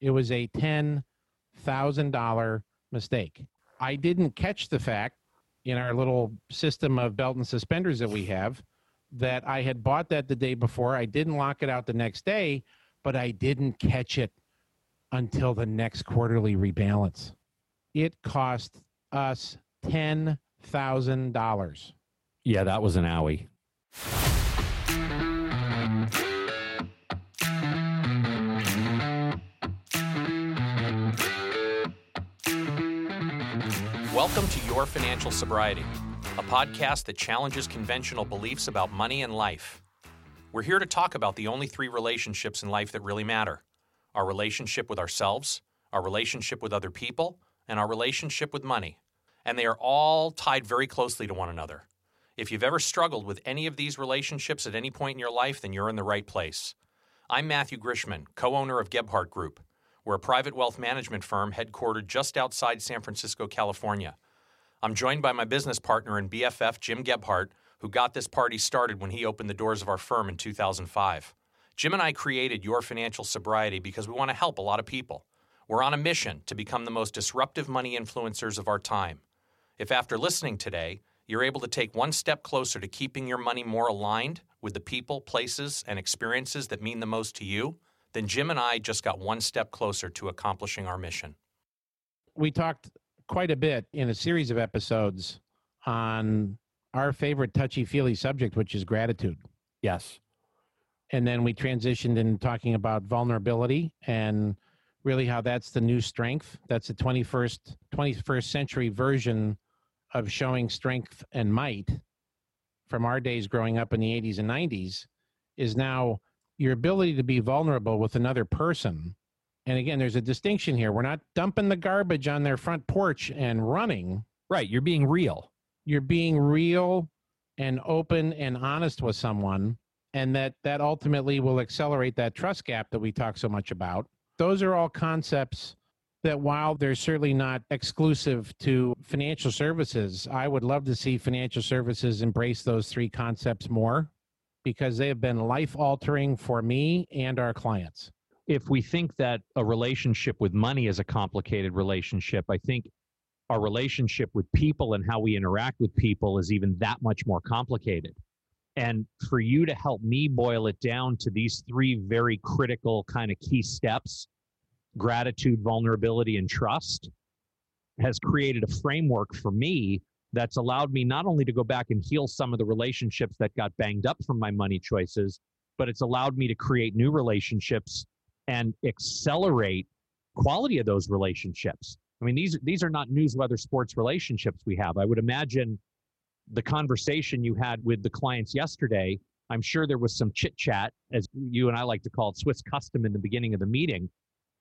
It was a $10,000 mistake. I didn't catch the fact in our little system of belt and suspenders that we have that I had bought that the day before. I didn't lock it out the next day, but I didn't catch it until the next quarterly rebalance. It cost us $10,000. Yeah, that was an owie. Welcome to Your Financial Sobriety, a podcast that challenges conventional beliefs about money and life. We're here to talk about the only three relationships in life that really matter our relationship with ourselves, our relationship with other people, and our relationship with money. And they are all tied very closely to one another. If you've ever struggled with any of these relationships at any point in your life, then you're in the right place. I'm Matthew Grishman, co owner of Gebhardt Group. We're a private wealth management firm headquartered just outside San Francisco, California. I'm joined by my business partner and BFF, Jim Gebhardt, who got this party started when he opened the doors of our firm in 2005. Jim and I created Your Financial Sobriety because we want to help a lot of people. We're on a mission to become the most disruptive money influencers of our time. If after listening today, you're able to take one step closer to keeping your money more aligned with the people, places, and experiences that mean the most to you, then Jim and I just got one step closer to accomplishing our mission. We talked quite a bit in a series of episodes on our favorite touchy feely subject, which is gratitude. Yes. And then we transitioned in talking about vulnerability and really how that's the new strength. That's the 21st, 21st century version of showing strength and might from our days growing up in the 80s and 90s is now your ability to be vulnerable with another person. And again, there's a distinction here. We're not dumping the garbage on their front porch and running. Right. You're being real. You're being real and open and honest with someone. And that, that ultimately will accelerate that trust gap that we talk so much about. Those are all concepts that while they're certainly not exclusive to financial services, I would love to see financial services embrace those three concepts more because they have been life altering for me and our clients. If we think that a relationship with money is a complicated relationship, I think our relationship with people and how we interact with people is even that much more complicated. And for you to help me boil it down to these three very critical kind of key steps gratitude, vulnerability, and trust has created a framework for me that's allowed me not only to go back and heal some of the relationships that got banged up from my money choices, but it's allowed me to create new relationships and accelerate quality of those relationships. I mean, these these are not news weather sports relationships we have. I would imagine the conversation you had with the clients yesterday. I'm sure there was some chit chat, as you and I like to call it, Swiss custom in the beginning of the meeting.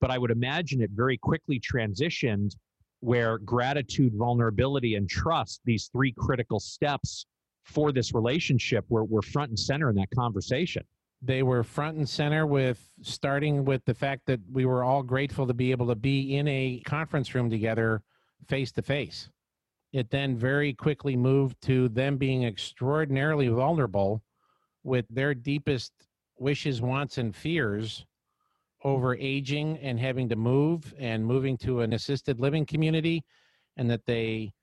But I would imagine it very quickly transitioned where gratitude, vulnerability, and trust, these three critical steps for this relationship, were, were front and center in that conversation. They were front and center with starting with the fact that we were all grateful to be able to be in a conference room together face to face. It then very quickly moved to them being extraordinarily vulnerable with their deepest wishes, wants, and fears over aging and having to move and moving to an assisted living community, and that they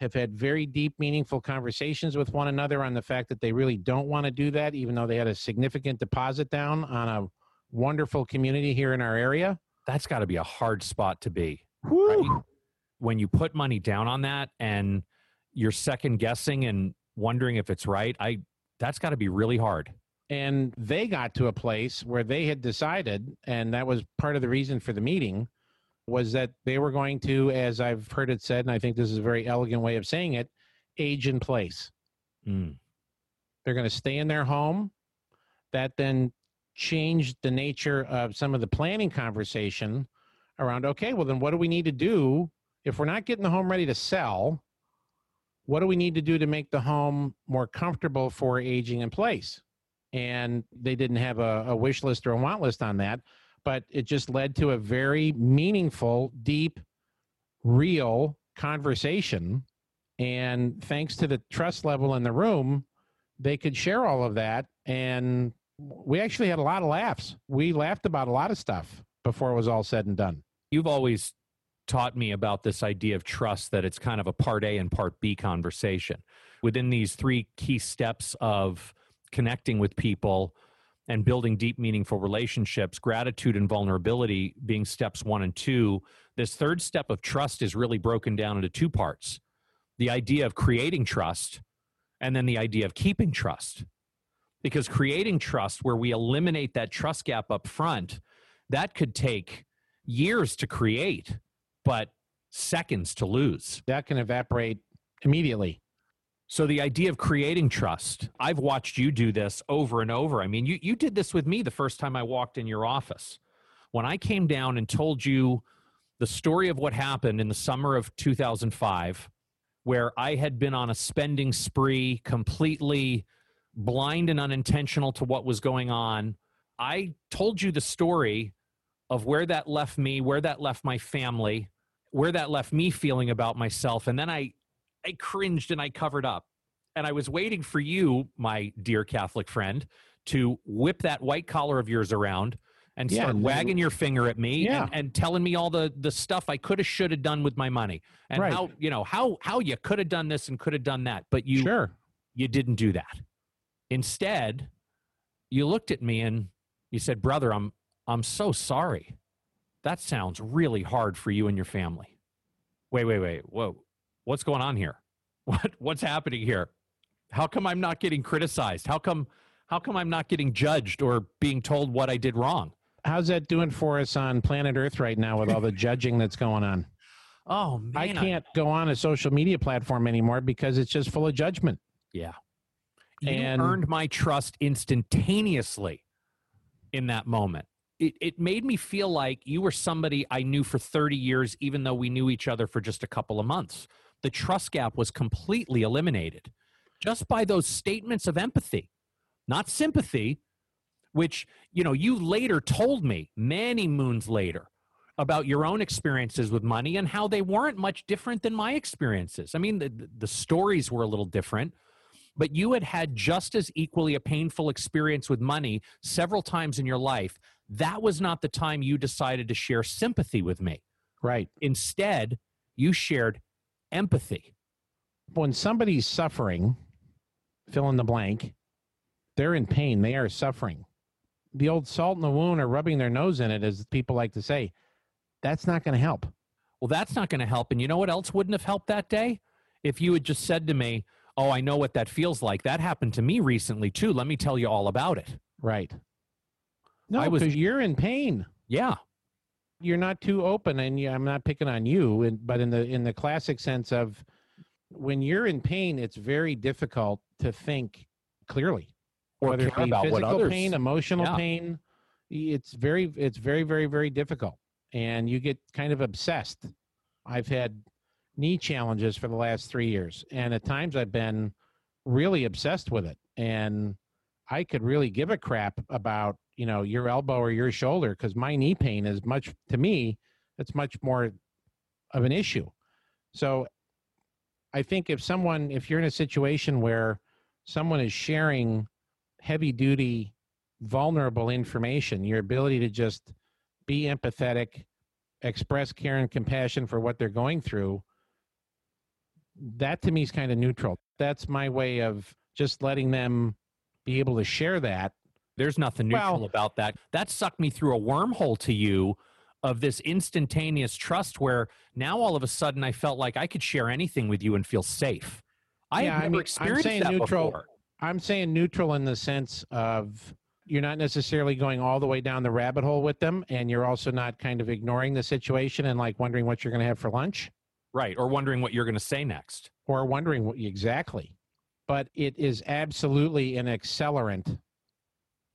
have had very deep, meaningful conversations with one another on the fact that they really don't want to do that, even though they had a significant deposit down on a wonderful community here in our area. That's got to be a hard spot to be. Right? When you put money down on that and you're second guessing and wondering if it's right, I that's got to be really hard and they got to a place where they had decided and that was part of the reason for the meeting was that they were going to as i've heard it said and i think this is a very elegant way of saying it age in place. Mm. they're going to stay in their home. That then changed the nature of some of the planning conversation around okay well then what do we need to do? If we're not getting the home ready to sell what do we need to do to make the home more comfortable for aging in place and they didn't have a, a wish list or a want list on that but it just led to a very meaningful deep real conversation and thanks to the trust level in the room they could share all of that and we actually had a lot of laughs we laughed about a lot of stuff before it was all said and done. You've always taught me about this idea of trust that it's kind of a part A and part B conversation. Within these three key steps of connecting with people and building deep, meaningful relationships, gratitude and vulnerability being steps one and two, this third step of trust is really broken down into two parts the idea of creating trust and then the idea of keeping trust. Because creating trust, where we eliminate that trust gap up front, that could take years to create, but seconds to lose. That can evaporate immediately. So the idea of creating trust, I've watched you do this over and over. I mean, you you did this with me the first time I walked in your office. When I came down and told you the story of what happened in the summer of 2005 where I had been on a spending spree, completely blind and unintentional to what was going on. I told you the story of where that left me, where that left my family, where that left me feeling about myself. And then I, I cringed and I covered up. And I was waiting for you, my dear Catholic friend, to whip that white collar of yours around and Yeah, start wagging your finger at me Yeah. and, and telling me all the the stuff I could have should have done with my money and Right. how you know how how you could have done this and could have done that but you sure. you didn't do that instead you looked at me and you said brother I'm I'm so sorry that sounds really hard for you and your family wait wait wait whoa what's going on here what what's happening here how come I'm not getting criticized how come how come I'm not getting judged or being told what I did wrong How's that doing for us on planet Earth right now with all the judging that's going on? oh man I can't go on a social media platform anymore because it's just full of judgment. Yeah. You And- earned my trust instantaneously in that moment. It, it made me feel like you were somebody I knew for 30 years, even though we knew each other for just a couple of months. The trust gap was completely eliminated just by those statements of empathy, not sympathy, which, you know, you later told me many moons later about your own experiences with money and how they weren't much different than my experiences. I mean, the, the stories were a little different, but you had had just as equally a painful experience with money several times in your life. That was not the time you decided to share sympathy with me. Right. Instead, you shared empathy. When somebody's suffering, fill in the blank, they're in pain. They are suffering. The old salt in the wound or rubbing their nose in it, as people like to say, that's not going to help. Well, that's not going to help. And you know what else wouldn't have helped that day? If you had just said to me, Oh, I know what that feels like. That happened to me recently, too. Let me tell you all about it. Right. No, I was- because you're in pain. Yeah. You're not too open, and you, I'm not picking on you, and, but in the in the classic sense of when you're in pain, it's very difficult to think clearly. Or whether it be about what physical others. pain, emotional Yeah. pain, it's very, it's very, very, very difficult, and you get kind of obsessed. I've had knee challenges for the last three years, and at times I've been really obsessed with it, and I could really give a crap about you know your elbow or your shoulder because my knee pain is much to me, it's much more of an issue. So, I think if someone, if you're in a situation where someone is sharing heavy duty, vulnerable information, your ability to just be empathetic, express care and compassion for what they're going through, that to me is kind of neutral. That's my way of just letting them be able to share that. There's nothing neutral Well- about that. That sucked me through a wormhole to you of this instantaneous trust where now all of a sudden I felt like I could share anything with you and feel safe. I Yeah, I had never mean, I'm experienced saying that neutral- before. I'm saying neutral in the sense of you're not necessarily going all the way down the rabbit hole with them, and you're also not kind of ignoring the situation and like wondering what you're going to have for lunch. Right. Or wondering what you're going to say next. or wondering what exactly. But it is absolutely an accelerant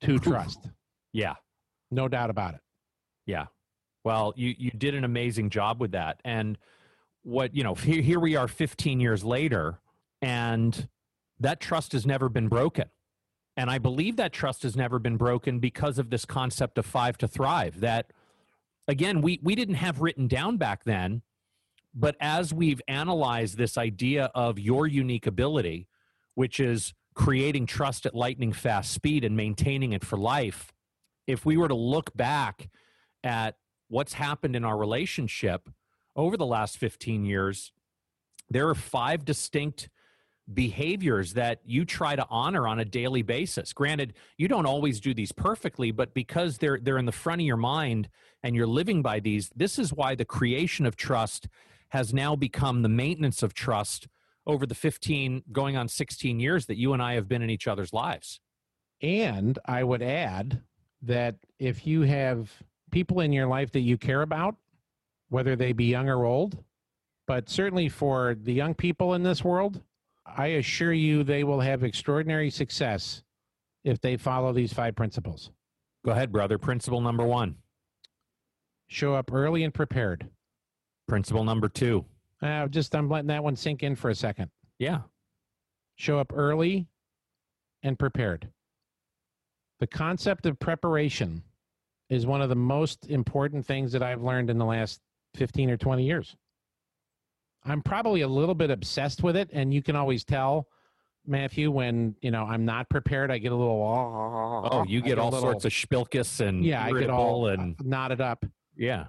to Oof. trust. Yeah. No doubt about it. Yeah. Well, you you did an amazing job with that. And what, you know, here, here we are 15 years later and that trust has never been broken. And I believe that trust has never been broken because of this concept of five to thrive that again, we we didn't have written down back then, but as we've analyzed this idea of your unique ability, which is creating trust at lightning fast speed and maintaining it for life, if we were to look back at what's happened in our relationship over the last 15 years, there are five distinct behaviors that you try to honor on a daily basis. Granted, you don't always do these perfectly, but because they're they're in the front of your mind and you're living by these, this is why the creation of trust has now become the maintenance of trust over the 15 going on 16 years that you and I have been in each other's lives. And I would add that if you have people in your life that you care about, whether they be young or old, but certainly for the young people in this world, I assure you they will have extraordinary success if they follow these five principles. Go ahead, brother. Principle number one. Show up early and prepared. Principle number two. Uh, just I'm letting that one sink in for a second. Yeah. Show up early and prepared. The concept of preparation is one of the most important things that I've learned in the last 15 or 20 years. I'm probably a little bit obsessed with it, and you can always tell, Matthew, when you know I'm not prepared. I get a little. Oh, you I get all little- sorts of spilkus and yeah, I get all and knotted up. yeah.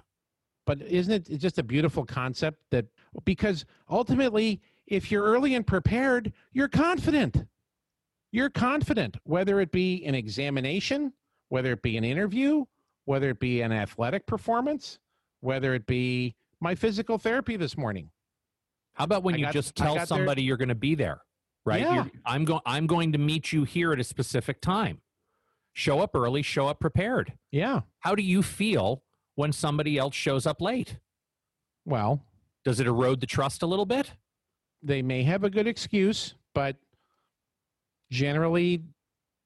But isn't it just a beautiful concept that because ultimately, if you're early and prepared, you're confident. You're confident, whether it be an examination, whether it be an interview, whether it be an athletic performance, whether it be my physical therapy this morning. How about when I you got- just tell got there- somebody you're going to be there, right? Yeah. I'm going. I'm going to meet you here at a specific time. Show up early. Show up prepared. Yeah. How do you feel when somebody else shows up late? Well, Does it erode the trust a little bit? they may have a good excuse, but generally,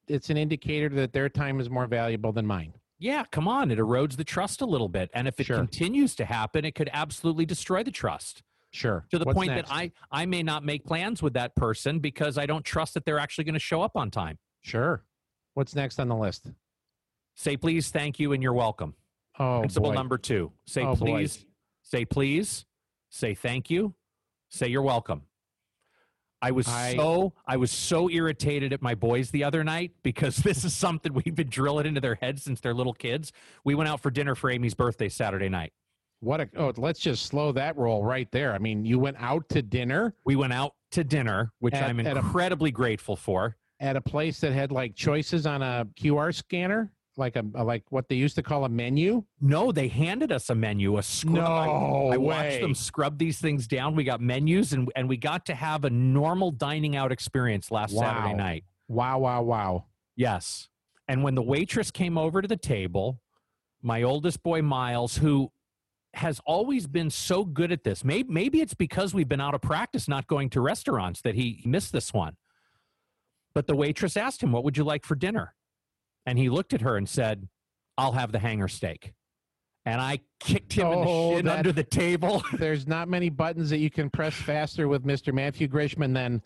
it's an indicator that their time is more valuable than mine. Yeah, come on. It erodes the trust a little bit, and if it Sure. continues to happen, it could absolutely destroy the trust. Sure. to the What's point next? that I I may not make plans with that person because I don't trust that they're actually going to show up on time. Sure. What's next on the list? Say please, thank you, and you're welcome. Oh, Principle boy. number two: say Oh, boy. please, say please, say thank you, say you're welcome. I was I- so I was so irritated at my boys the other night because this is something we've been drilling into their heads since they're little kids. We went out for dinner for Amy's birthday Saturday night. What a oh, let's just slow that roll right there. I mean, you went out to dinner We went out to dinner, which At- I'm at a- incredibly grateful for. at a place that had like choices on a QR scanner, like a, like what they used to call a menu. No, they handed us a menu, a scrub. I- No I way. watched them scrub these things down. We got menus and, and we got to have a normal dining out experience last Saturday night. Wow, wow, wow. Yes. And when the waitress came over to the table, my oldest boy, Miles, who has always been so good at this, maybe, maybe it's because we've been out of practice not going to restaurants that he missed this one. But the waitress asked him, What would you like for dinner? And he looked at her and said, I'll have the hanger steak. And I kicked him in the Oh, shin that- under the table. There's not many buttons that you can press faster with Mr. Matthew Grishman than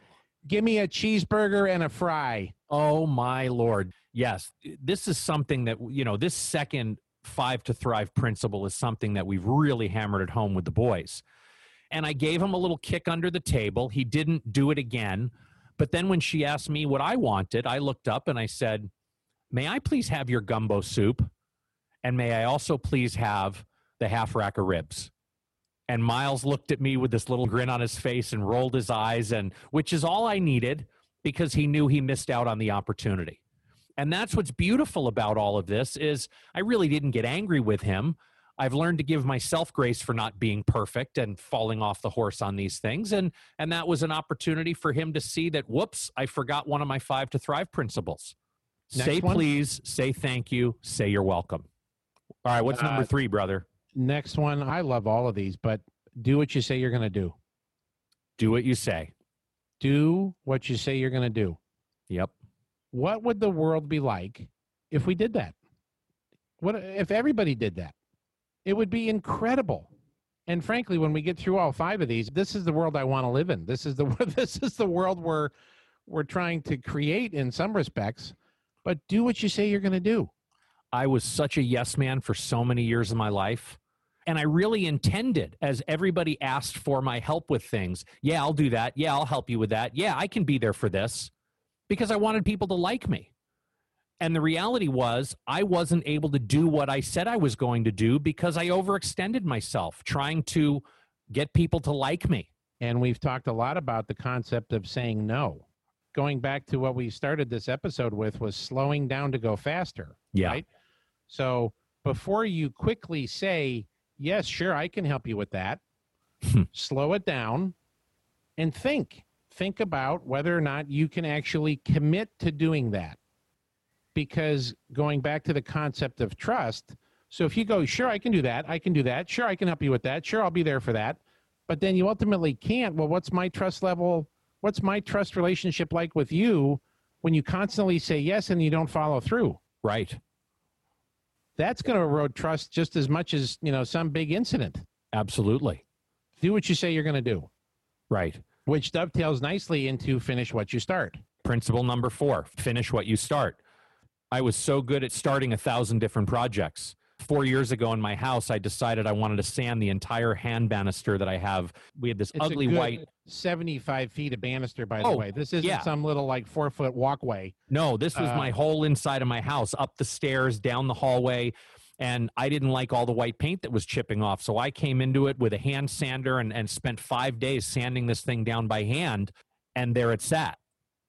give me a cheeseburger and a fry. Oh my lord. Yes, this is something that you know, this second 5 to thrive principle is something that we've really hammered at home with the boys. And I gave him a little kick under the table. He didn't do it again. But then when she asked me what I wanted, I looked up and I said, "May I please have your gumbo soup? And may I also please have the half rack of ribs?" And Miles looked at me with this little grin on his face and rolled his eyes and which is all I needed because he knew he missed out on the opportunity. And that's what's beautiful about all of this is I really didn't get angry with him. I've learned to give myself grace for not being perfect and falling off the horse on these things and and that was an opportunity for him to see that whoops, I forgot one of my 5 to thrive principles. Next say one? please, say thank you, say you're welcome. All right, what's number Uh, 3, brother? Next one, I love all of these, but do what you say you're going to do. Do what you say. Do what you say you're going to do. Yep. What would the world be like if we did that? What if everybody did that? It would be incredible. And frankly, when we get through all five of these, this is the world I want to live in. This is the this is the world we're we're trying to create in some respects. But do what you say you're going to do. I was such a yes man for so many years of my life. And I really intended, as everybody asked for my help with things, yeah, I'll do that. Yeah, I'll help you with that. Yeah, I can be there for this because I wanted people to like me. And the reality was, I wasn't able to do what I said I was going to do because I overextended myself trying to get people to like me. And we've talked a lot about the concept of saying no. Going back to what we started this episode with was slowing down to go faster. Yeah. Right. So before you quickly say, yes, sure, I can help you with that, Hmm. slow it down and think. Think about whether or not you can actually commit to doing that. Because going back to the concept of trust, so if you go, sure, I can do that, I can do that, sure, I can help you with that, sure, I'll be there for that, but then you ultimately can't, well, what's my trust level? What's my trust relationship like with you when you constantly say yes and you don't follow through? Right. That's going to erode trust just as much as, you know, some big incident. Absolutely. Do what you say you're going to do, Right. which dovetails nicely into finish what you start. Principle number four finish what you start. I was so good at starting a thousand different projects. Four years ago in my house, I decided I wanted to sand the entire hand banister that I have. We had this It's ugly white. 75 feet of banister, by the Oh, way. This isn't yeah. some little like four foot walkway. No, this was Uh, my whole inside of my house, up the stairs, down the hallway. And I didn't like all the white paint that was chipping off. So I came into it with a hand sander and, and spent five days sanding this thing down by hand. And there it sat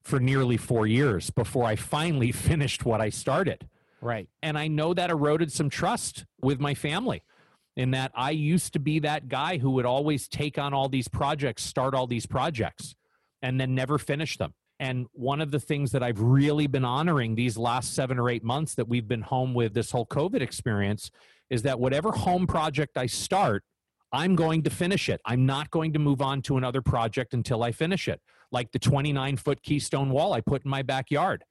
for nearly four years before I finally finished what I started. Right. And I know that eroded some trust with my family in that I used to be that guy who would always take on all these projects, start all these projects, and then never finish them. And one of the things that I've really been honoring these last seven or eight months that we've been home with this whole COVID experience is that whatever home project I start, I'm going to finish it. I'm not going to move on to another project until I finish it, like the 29 foot keystone wall I put in my backyard.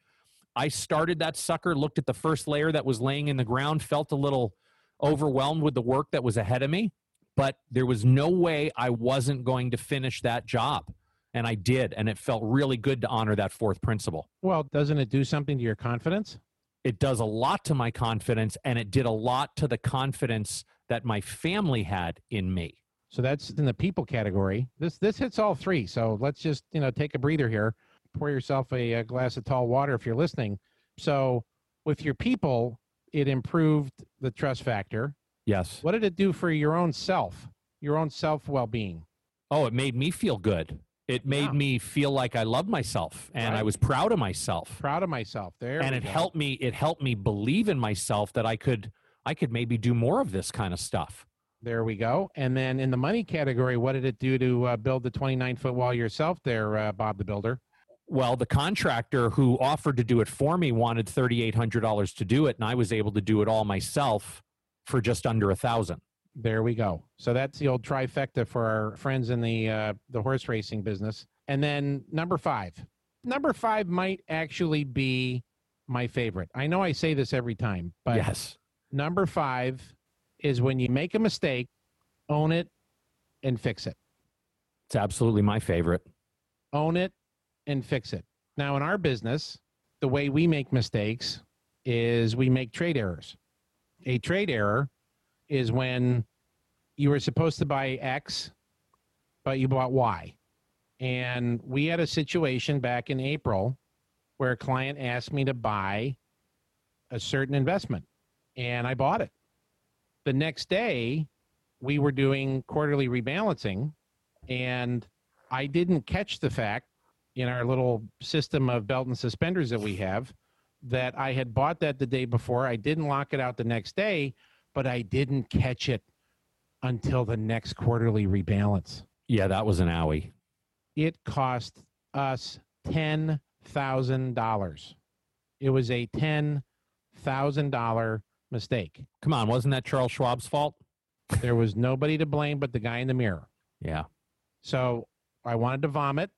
I started that sucker, looked at the first layer that was laying in the ground, felt a little overwhelmed with the work that was ahead of me, but there was no way I wasn't going to finish that job. And I did. And it felt really good to honor that fourth principle. Well, doesn't it do something to your confidence? It does a lot to my confidence, and it did a lot to the confidence that my family had in me. So that's in the people category. This this hits all three. So let's just you know take a breather here. Pour yourself a, a glass of tall water if you're listening. So with your people, it improved the trust factor. Yes. What did it do for your own self, your own self well being? Oh, it made me feel good. It made Yeah. me feel like I loved myself and I was proud of myself. Proud of myself. There. and it go. helped me it helped me believe in myself that I could I could maybe do more of this kind of stuff. There we go. And then in the money category, what did it do to uh, build the 29 foot wall yourself there, uh, Bob the Builder? Well, the contractor who offered to do it for me wanted $3800 to do it and I was able to do it all myself for just under a thousand. There we go. So that's the old trifecta for our friends in the uh, the horse racing business. And then number five. Number five might actually be my favorite. I know I say this every time, but yes. number five is when you make a mistake, own it and fix it. It's absolutely my favorite. Own it and fix it. Now, in our business, the way we make mistakes is we make trade errors. A trade error is when you were supposed to buy X, but you bought Y. And we had a situation back in April where a client asked me to buy a certain investment, and I bought it. The next day, we were doing quarterly rebalancing, and I didn't catch the fact in our little system of belt and suspenders that we have that I had bought that the day before. I didn't lock it out the next day, but I didn't catch it until the next quarterly rebalance. Yeah, that was an owie. It cost us $10,000. It was a $10,000 mistake. Come on, wasn't that Charles Schwab's fault? There was nobody to blame but the guy in the mirror. Yeah. So I wanted to vomit.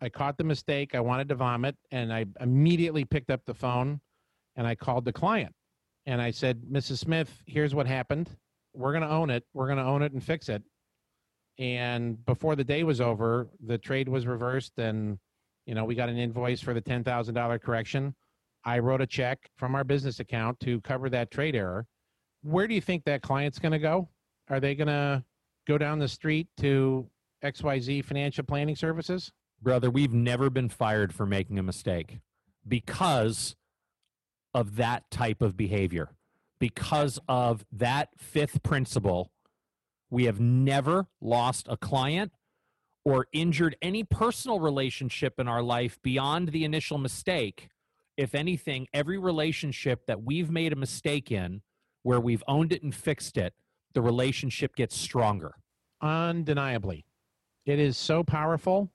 I caught the mistake. I wanted to vomit. And I immediately picked up the phone and I called the client. And I said, Mrs. Smith, here's what happened. We're going to own it. We're going to own it and fix it. And before the day was over, the trade was reversed and, you know, we got an invoice for the $10,000 correction. I wrote a check from our business account to cover that trade error. Where do you think that client's going to go? Are they going to go down the street to XYZ Financial Planning Services? Brother, we've never been fired for making a mistake because of that type of behavior. Because of that fifth principle, we have never lost a client or injured any personal relationship in our life beyond the initial mistake. If anything, every relationship that we've made a mistake in, where we've owned it and fixed it, the relationship gets stronger. Undeniably. It is so powerful.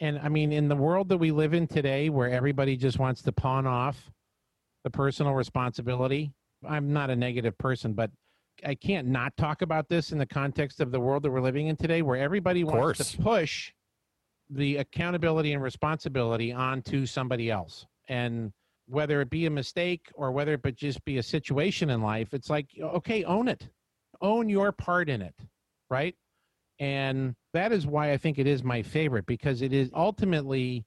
And I mean, in the world that we live in today, where everybody just wants to pawn off the personal responsibility, I'm not a negative person, but I can't not talk about this in the context of the world that we're living in today, where everybody wants to push the accountability and responsibility onto somebody else. And whether it be a mistake or whether it but just be a situation in life, it's like, okay, own it, own your part in it, right? And that is why I think it is my favorite because it is ultimately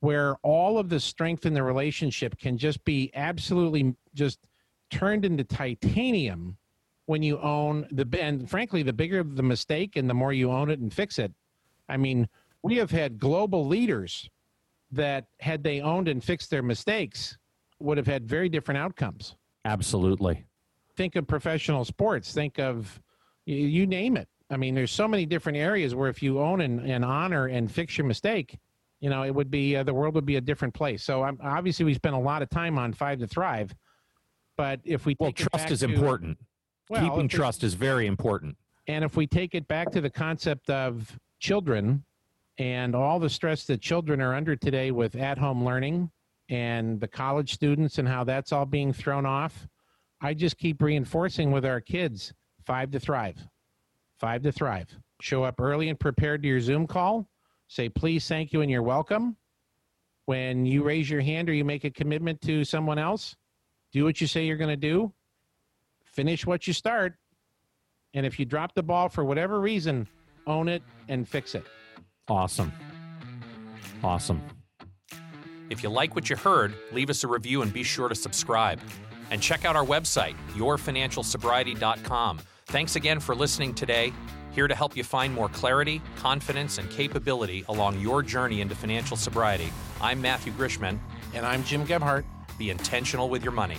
where all of the strength in the relationship can just be absolutely just turned into titanium when you own the and frankly the bigger the mistake and the more you own it and fix it. I mean we have had global leaders that had they owned and fixed their mistakes would have had very different outcomes. Absolutely. think of professional sports. Think of you, you name it i mean there's so many different areas where if you own and, and honor and fix your mistake you know it would be uh, the world would be a different place so I'm, obviously we spent a lot of time on five to thrive but if we Well, trust is to- important. well, Keeping we- trust is very important. and if we take it back to the concept of children and all the stress that children are under today with at home learning and the college students and how that's all being thrown off, I just keep reinforcing with our kids five to thrive. Five to thrive. Show up early and prepared to your Zoom call. Say, please, thank you, and you're welcome. When you raise your hand or you make a commitment to someone else, do what you say you're going to do. Finish what you start. And if you drop the ball for whatever reason, own it and fix it. Awesome. Awesome. If you like what you heard, leave us a review and be sure to subscribe. And check out our website, yourfinancialsobriety.com. Thanks again for listening today. Here to help you find more clarity, confidence, and capability along your journey into financial sobriety. I'm Matthew Grishman. And I'm Jim Gebhardt. Be intentional with your money.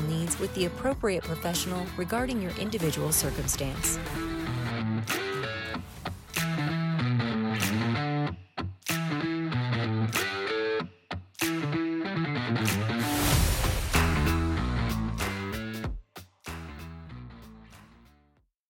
needs with the appropriate professional regarding your individual circumstance.